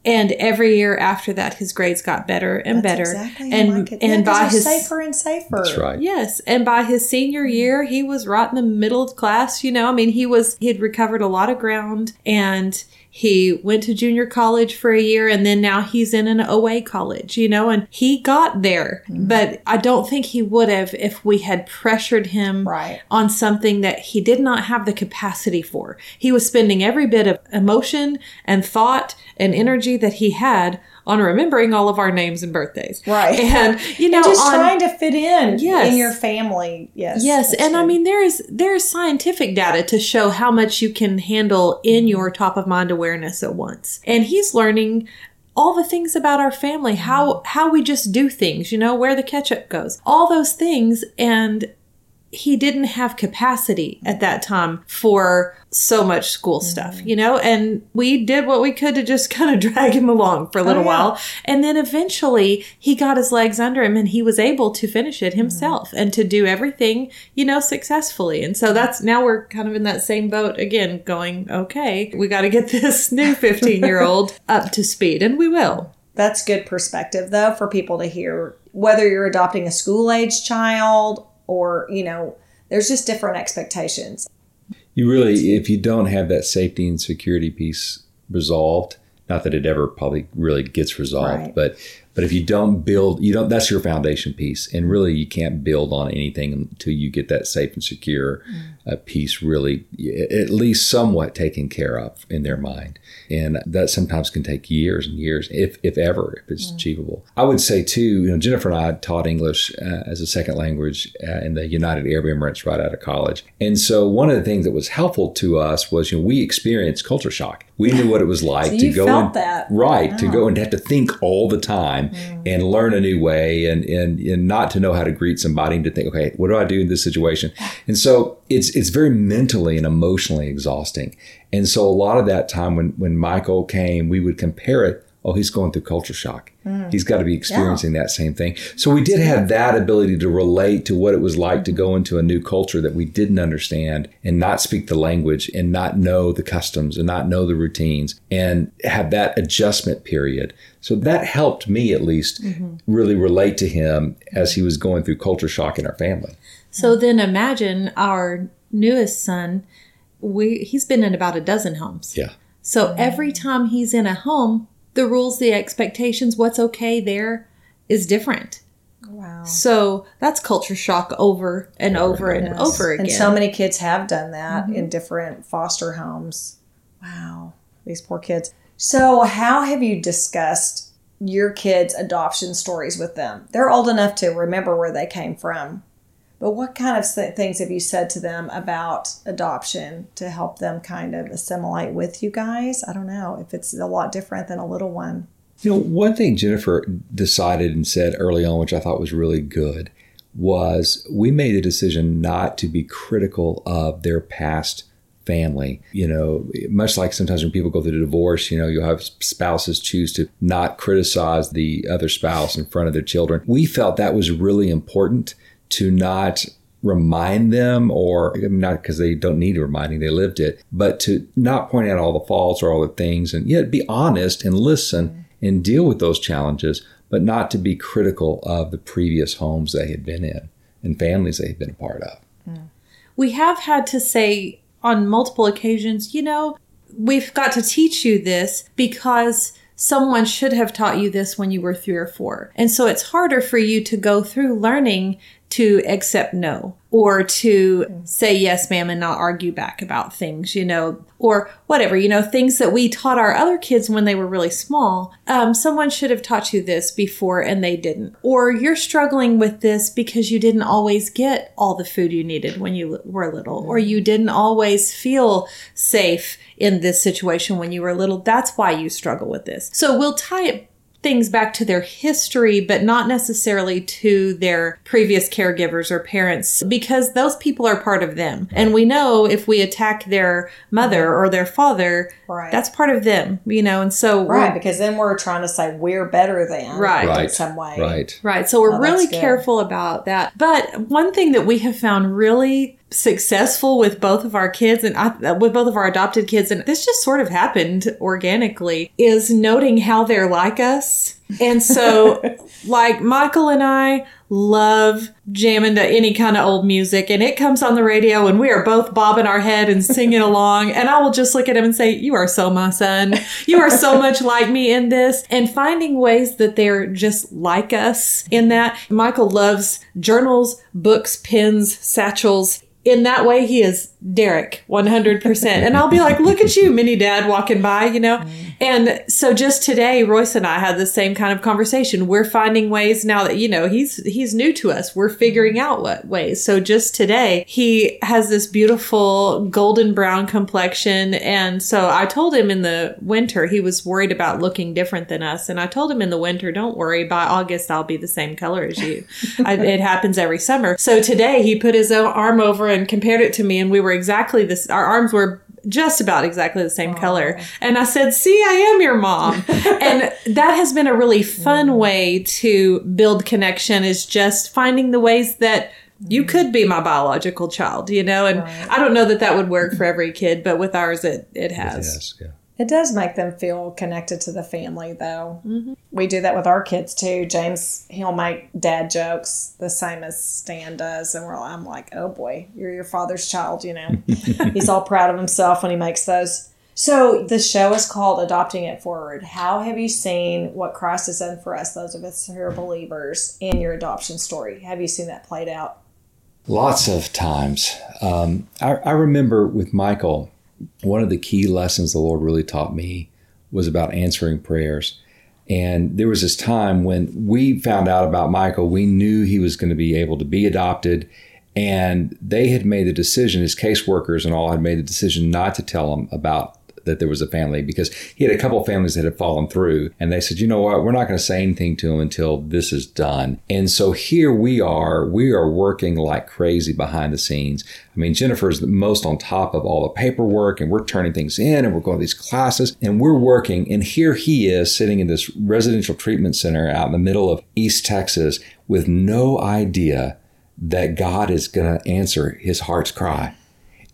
And every year after that, his grades got better and that's better. exactly and my and yeah, 'cause by his safer and safer. That's right. Yes, and by his senior year, he was right in the middle of class. You know, I mean, he was he had recovered a lot of ground, and he went to junior college for a year, and then now he's in an OA college. You know, and he got there, mm-hmm. but I don't think he would have if we had pressured him Right. on something that he did not have the capacity for. He was spending every bit of emotion and thought and energy that he had on remembering all of our names and birthdays. Right. And you know, just on, trying to fit in Yes. in your family. Yes. Yes, and I mean there is there is scientific data to show how much you can handle in mm-hmm. your top of mind awareness at once. And he's learning all the things about our family, how mm-hmm. how we just do things, you know, where the ketchup goes. All those things and he didn't have capacity at that time for so much school mm-hmm. stuff, you know, and we did what we could to just kind of drag him along for a little Oh, yeah. while. And then eventually he got his legs under him and he was able to finish it himself mm-hmm. and to do everything, you know, successfully. And so that's now we're kind of in that same boat again, going, okay, we got to get this new 15 year old up to speed, and we will. That's good perspective, though, for people to hear. Whether you're adopting a school age child or, you know, there's just different expectations. You really, if you don't have that safety and security piece resolved, not that it ever probably really gets resolved, Right. but but if you don't build, you don't. That's your foundation piece, and really, you can't build on anything until you get that safe and secure mm. Uh, piece really, at least somewhat taken care of in their mind. And that sometimes can take years and years, if if ever, if it's achievable. I would say too, you know, Jennifer and I taught English uh, as a second language uh, in the United Arab Emirates right out of college, and so one of the things that was helpful to us was, you know, we experienced culture shock. We knew what it was like So to go and- that. right to go and have to think all the time and learn a new way and, and and not to know how to greet somebody and to think okay what do i do in this situation and so it's it's very mentally and emotionally exhausting. And so a lot of that time when when michael came we would compare it oh he's going through culture shock. Mm. He's got to be experiencing that same thing. So we did have that ability to relate to what it was like to mm-hmm. go into a new culture that we didn't understand and not speak the language and not know the customs and not know the routines and have that adjustment period. So that helped me at least mm-hmm. really relate to him as he was going through culture shock in our family So then imagine our newest son, we he's been in about a dozen homes. yeah So mm-hmm. every time he's in a home, the rules, the expectations, what's okay there is different. Wow. So that's culture shock over and over and Yes. over again. And so many kids have done that mm-hmm. in different foster homes. Wow. These poor kids. So, how have you discussed your kids' adoption stories with them? They're old enough to remember where they came from. But what kind of things have you said to them about adoption to help them kind of assimilate with you guys? I don't know if it's a lot different than a little one. You know, one thing Jennifer decided and said early on, which I thought was really good, was we made a decision not to be critical of their past family. You know, much like sometimes when people go through a divorce, you know, you'll have spouses choose to not criticize the other spouse in front of their children. We felt that was really important to not remind them or not because they don't need reminding they lived it but to not point out all the faults or all the things and yet be honest and listen mm-hmm. and deal with those challenges but not to be critical of the previous homes they had been in and families they had been a part of. Mm. We have had to say on multiple occasions, you know, we've got to teach you this because someone should have taught you this when you were three or four. And so it's harder for you to go through learning to accept no or to say yes, ma'am, and not argue back about things, you know, or whatever, you know, things that we taught our other kids when they were really small. Um, someone should have taught you this before and they didn't. Or you're struggling with this because you didn't always get all the food you needed when you were little, or you didn't always feel safe in this situation when you were little. That's why you struggle with this. So we'll tie it things back to their history, but not necessarily to their previous caregivers or parents, because those people are part of them. And we know if we attack their mother or their father, Right. that's part of them, you know, and so Right, because then we're trying to say we're better than Right. in some way. right Right. So we're Oh, really careful about that. But one thing that we have found really successful with both of our kids and I, with both of our adopted kids, and this just sort of happened organically, is noting how they're like us. And so, like Michael and I love jamming to any kind of old music, and it comes on the radio, and we are both bobbing our head and singing along. And I will just look at him and say, "You are so my son. You are so much like me in this." And finding ways that they're just like us in that. Michael loves journals, books, pens, satchels. In that way, he is Derek 100%. And I'll be like, look at you, mini dad walking by, you know? And so just today, Royce and I had the same kind of conversation. We're finding ways now that, you know, he's, he's new to us. We're figuring mm-hmm. out what ways. So just today, he has this beautiful golden brown complexion. And so I told him in the winter, he was worried about looking different than us. And I told him in the winter, don't worry, by August, I'll be the same color as you. I, it happens every summer. So today he put his own arm over and compared it to me and we were exactly this, our arms were just about exactly the same color. Oh. And I said, See, I am your mom. and that has been a really fun mm. way to build connection is just finding the ways that you mm. could be my biological child, you know? And I don't know that that would work for every kid, but with ours, it, it has. Yes, yeah. It does make them feel connected to the family, though. We do that with our kids too. James, he'll make dad jokes the same as Stan does, and we're, I'm like, "Oh boy, you're your father's child," you know. He's all proud of himself when he makes those. So the show is called "Adopting It Forward." How have you seen what Christ has done for us, those of us who are believers, in your adoption story? Have you seen that played out? Lots of times. Um, I, I remember with Michael, one of the key lessons the Lord really taught me was about answering prayers. And there was this time when we found out about Michael, we knew he was going to be able to be adopted. And they had made the decision, his caseworkers and all had made the decision not to tell him about that there was a family because he had a couple families that had fallen through. And they said, you know what, we're not going to say anything to him until this is done. And so here we are, we are working like crazy behind the scenes. I mean, Jennifer's the most on top of all the paperwork and we're turning things in and we're going to these classes and we're working. And here he is sitting in this residential treatment center out in the middle of East Texas with no idea that God is going to answer his heart's cry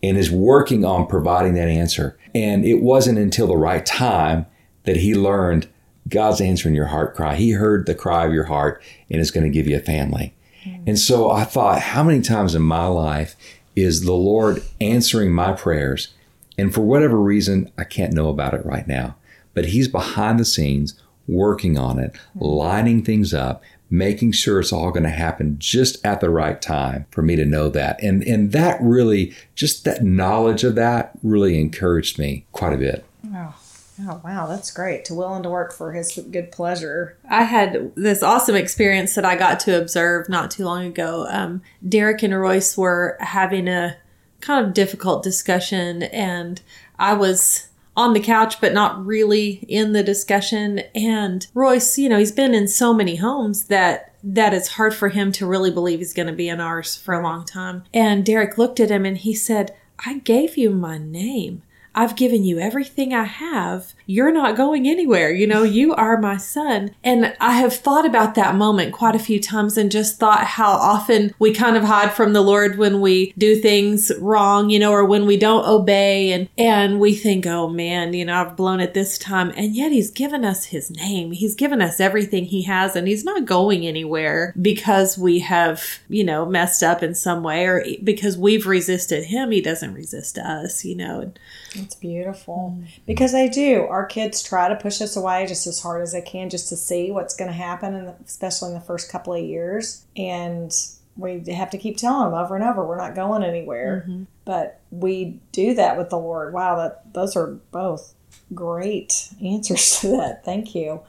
and is working on providing that answer. And it wasn't until the right time that he learned God's answering your heart cry. He heard the cry of your heart and is going to give you a family. Mm. And so I thought, how many times in my life is the Lord answering my prayers? And for whatever reason, I can't know about it right now, but He's behind the scenes working on it, mm. lining things up, making sure it's all going to happen just at the right time for me to know that. And and that really just that knowledge of that really encouraged me quite a bit. Oh, oh wow, that's great. To willing to work for his good pleasure. I had this awesome experience that I got to observe not too long ago. Um, Derek and Royce were having a kind of difficult discussion, and I was on the couch, but not really in the discussion. And Royce, you know, he's been in so many homes that that it's hard for him to really believe he's going to be in ours for a long time. And Derek looked at him and he said, I gave you my name. I've given you everything I have. You're not going anywhere. You know, you are my son. And I have thought about that moment quite a few times and just thought how often we kind of hide from the Lord when we do things wrong, you know, or when we don't obey and, and we think, oh man, you know, I've blown it this time. And yet he's given us his name. He's given us everything he has and he's not going anywhere because we have, you know, messed up in some way or because we've resisted him. He doesn't resist us, you know. It's beautiful mm. because they do. Our kids try to push us away just as hard as they can, just to see what's going to happen, and especially in the first couple of years. And we have to keep telling them over and over, we're not going anywhere. Mm-hmm. But we do that with the Lord. Wow, that those are both great answers to that. Thank you.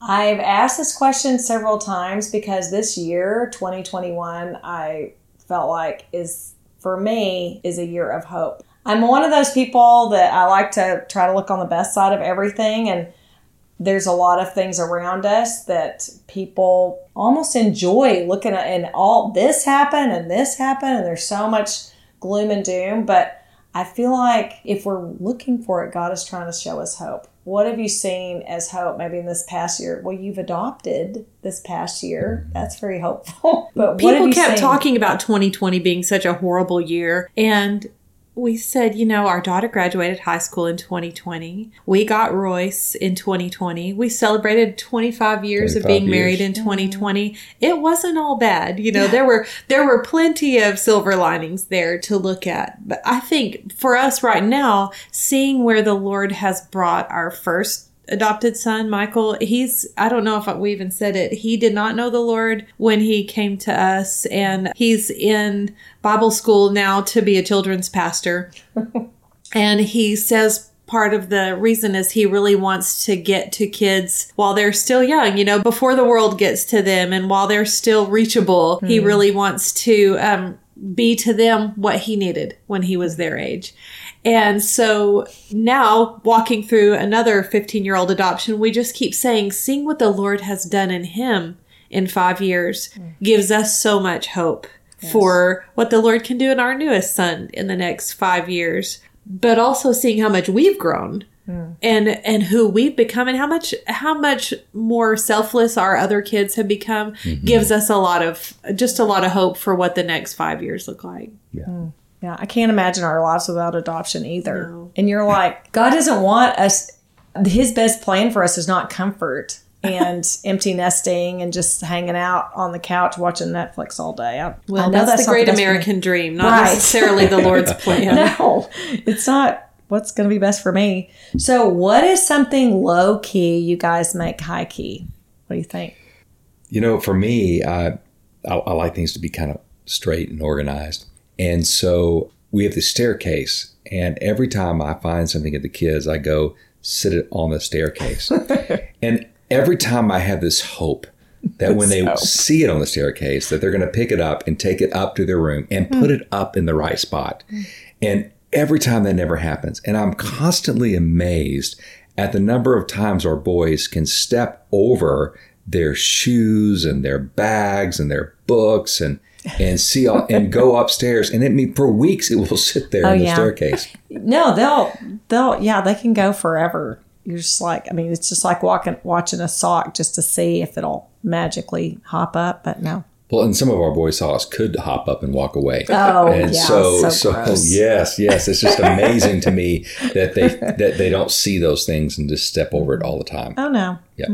I've asked this question several times because this year, 2021, I felt like is for me is a year of hope. I'm one of those people that I like to try to look on the best side of everything and there's a lot of things around us that people almost enjoy looking at and all this happened and this happened and there's so much gloom and doom but I feel like if we're looking for it God is trying to show us hope. What have you seen as hope maybe in this past year? Well, you've adopted this past year. That's very hopeful. But people kept seen? talking about 2020 being such a horrible year and we said, you know, our daughter graduated high school in 2020. We got Royce in 2020. We celebrated 25 years of 25 being married in 2020. It wasn't all bad. You know, there were there were plenty of silver linings there to look at. But I think for us right now, seeing where the Lord has brought our first adopted son michael he's i don't know if we even said it he did not know the lord when he came to us and he's in bible school now to be a children's pastor and he says part of the reason is he really wants to get to kids while they're still young, you know, before the world gets to them and while they're still reachable. He really wants to um, be to them what he needed when he was their age. And so now, walking through another 15 year old adoption, we just keep saying, seeing what the Lord has done in him in five years mm. gives us so much hope for what the Lord can do in our newest son in the next five years. But also seeing how much we've grown mm. and and who we've become and how much how much more selfless our other kids have become mm-hmm. gives us a lot of just a lot of hope for what the next five years look like. Yeah, mm. I can't imagine our lives without adoption either. No. And you're like, God doesn't want us, His best plan for us is not comfort and empty nesting and just hanging out on the couch watching Netflix all day. I, Well, I know that's, the great best for me. American dream, not Right. necessarily the Lord's plan. No, it's not what's going to be best for me. So, what is something low key you guys make high key? What do you think? You know, for me, I, I, I like things to be kind of straight and organized. And so we have the staircase. And every time I find something at the kids, I go sit it on the staircase. and every time I have this hope that when they see it on the staircase, that they're going to pick it up and take it up to their room and put hmm. it up in the right spot. Hmm. And every time that never happens. And I'm constantly amazed at the number of times our boys can step over their shoes and their bags and their books and and see all, and go upstairs and it mean for weeks it will sit there Oh, in the yeah. staircase. No, they'll they'll yeah, they can go forever. You're just like I mean, it's just like walking watching a sock just to see if it'll magically hop up, but no. Well, and some of our boys saw us could hop up and walk away. Oh, and yeah, so, so so yes, yes, it's just amazing to me that they that they don't see those things and just step over it all the time. Oh no. Yeah.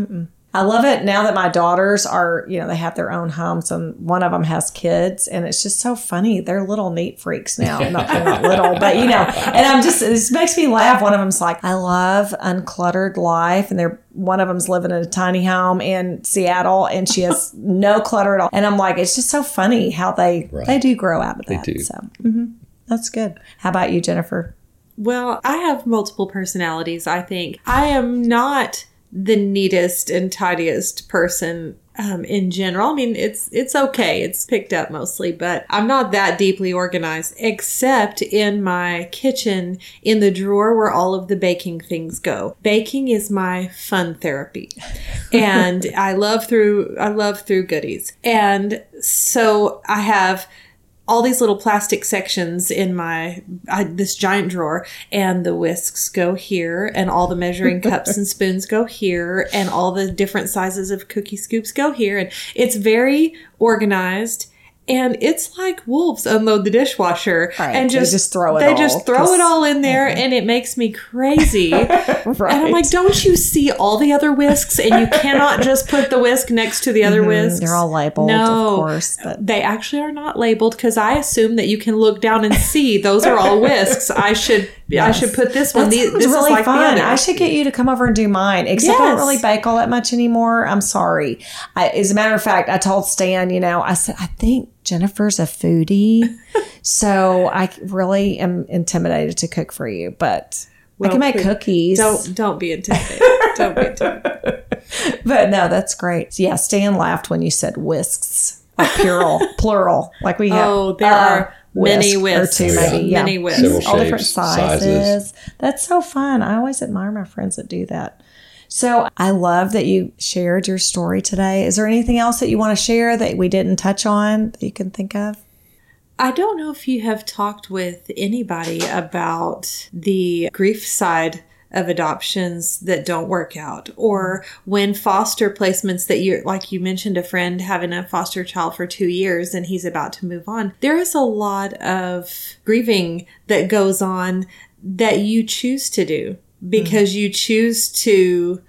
I love it now that my daughters are, you know, they have their own homes and one of them has kids and it's just so funny. They're little neat freaks now. Not, they're not little, but you know, and I'm just, it just makes me laugh. One of them's like, I love uncluttered life. And they're, one of them's living in a tiny home in Seattle and she has no clutter at all. And I'm like, it's just so funny how they, Right. they do grow out of They that. do. So mhm. that's good. How about you, Jennifer? Well, I have multiple personalities, I think. I am not the neatest and tidiest person um, in general. I mean, it's it's okay. It's picked up mostly, but I'm not that deeply organized except in my kitchen in the drawer where all of the baking things go. Baking is my fun therapy. and I love through I love through goodies. And so I have all these little plastic sections in my I, this giant drawer and the whisks go here and all the measuring cups and spoons go here and all the different sizes of cookie scoops go here and it's very organized and it's like wolves unload the dishwasher Right, and they just just throw it they all, just throw it all in there and it makes me crazy and I'm like, don't you see all the other whisks? And you cannot just put the whisk next to the other whisks. Mm-hmm. They're all labeled, No. of course, but They actually are not labeled because I assume that you can look down and see those are all whisks. I should I should put this one. That The- sounds this really is like fun. the. I should get you to come over and do mine. Except I don't really bake all that much anymore. I'm sorry. I, as a matter of fact, I told Stan, you know, I said I think Jennifer's a foodie, so I really am intimidated to cook for you. But I can make please, cookies. Don't don't be intimidated. don't be intimidated. But no, that's great. Yeah, Stan laughed when you said whisks, like plural, plural. Like we have. Oh, there uh, are many whisk or two, whisks. maybe. Yeah. Many whisks. Several all different sizes. sizes. That's so fun. I always admire my friends that do that. So I love that you shared your story today. Is there anything else that you want to share that we didn't touch on that you can think of? I don't know if you have talked with anybody about the grief side of adoptions that don't work out. Or when foster placements that you're like you mentioned a friend having a foster child for two years and he's about to move on there is a lot of grieving that goes on that you choose to do because mm-hmm. you choose to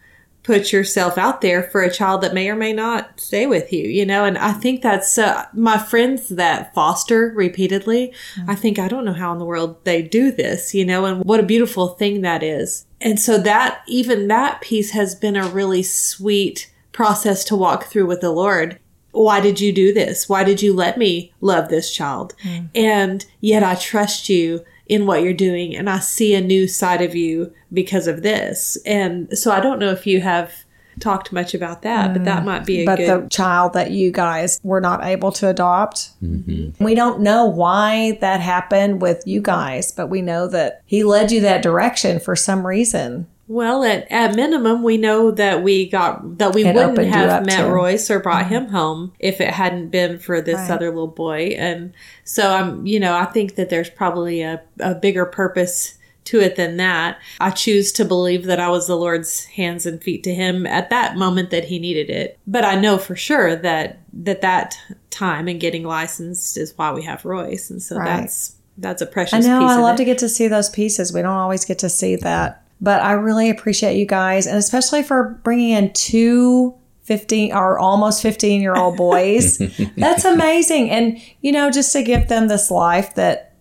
put yourself out there for a child that may or may not stay with you, you know? And I think that's uh, my friends that foster repeatedly. I think I don't know how in the world they do this, you know, and what a beautiful thing that is. And so that, even that piece has been a really sweet process to walk through with the Lord. Why did you do this? Why did you let me love this child? And yet I trust you in what you're doing and I see a new side of you because of this. And so I don't know if you have talked much about that, but that might be a but good the child that you guys were not able to adopt. Mm-hmm. We don't know why that happened with you guys, but we know that he led you that direction for some reason. Well, at, at minimum, we know that we got that we It wouldn't have met to- Mm-hmm. Royce or brought him home if it hadn't been for this Right. other little boy. And so I'm, you know, I think that there's probably a, a bigger purpose to it than that. I choose to believe that I was the Lord's hands and feet to him at that moment that he needed it. But I know for sure that that that time and getting licensed is why we have Royce, and so Right. that's that's a precious. I know. I love it. to get to see those pieces. We don't always get to see that. But I really appreciate you guys, and especially for bringing in two 15 or almost 15 year old boys. That's amazing. And, you know, just to give them this life that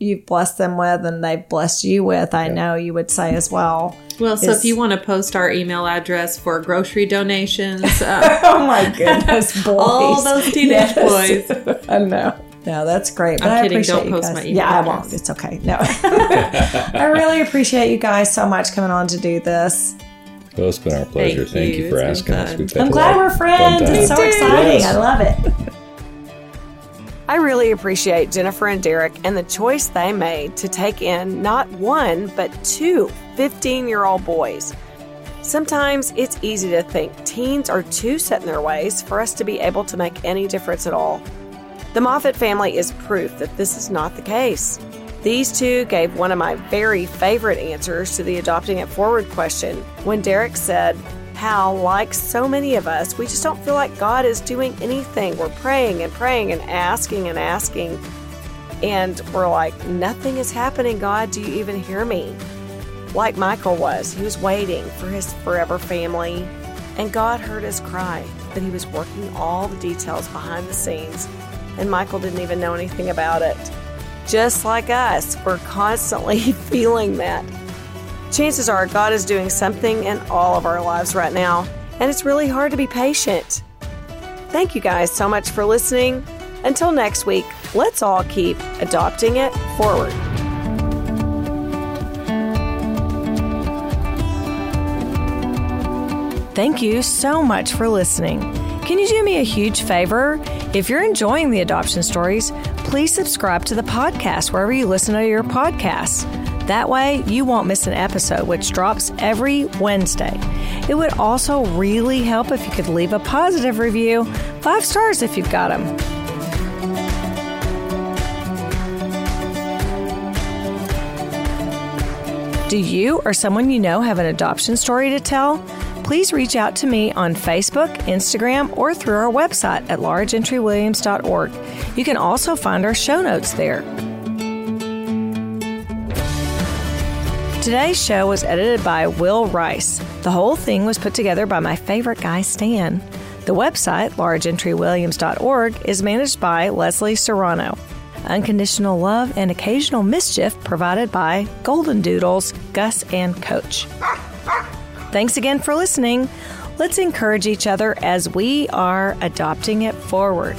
you've blessed them with and they've blessed you with, I know you would say as well. Well, so is- if you want to post our email address for grocery donations, uh, Oh my goodness, boys. all those teenage boys. I know. No, that's great. But I'm I kidding. appreciate Don't you post guys. my email Yeah, I won't. It's okay. No. I really appreciate you guys so much coming on to do this. Well, it's been our pleasure. Thank Thank, you. you. for It's asking us. We've I'm glad we're friends. It's so time. exciting. Yes. I love it. I really appreciate Jennifer and Derek and the choice they made to take in not one, but two 15 year old boys. Sometimes it's easy to think teens are too set in their ways for us to be able to make any difference at all. The Moffat family is proof that this is not the case. These two gave one of my very favorite answers to the adopting it forward question when Derek said, How, like so many of us, we just don't feel like God is doing anything. We're praying and praying and asking and asking. And we're like, Nothing is happening, God. Do you even hear me? Like Michael was, he was waiting for his forever family. And God heard his cry, but he was working all the details behind the scenes. And Michael didn't even know anything about it. Just like us, we're constantly feeling that. Chances are God is doing something in all of our lives right now, and it's really hard to be patient. Thank you guys so much for listening. Until next week, let's all keep adopting it forward. Thank you so much for listening. Can you do me a huge favor? If you're enjoying the adoption stories, please subscribe to the podcast wherever you listen to your podcasts. That way, you won't miss an episode, which drops every Wednesday. It would also really help if you could leave a positive review, five stars if you've got them. Do you or someone you know have an adoption story to tell? Please reach out to me on Facebook, Instagram, or through our website at largeentrywilliams.org. You can also find our show notes there. Today's show was edited by Will Rice. The whole thing was put together by my favorite guy, Stan. The website, largeentrywilliams.org, is managed by Leslie Serrano. Unconditional love and occasional mischief provided by Golden Doodles, Gus and Coach. Thanks again for listening. Let's encourage each other as we are adopting it forward.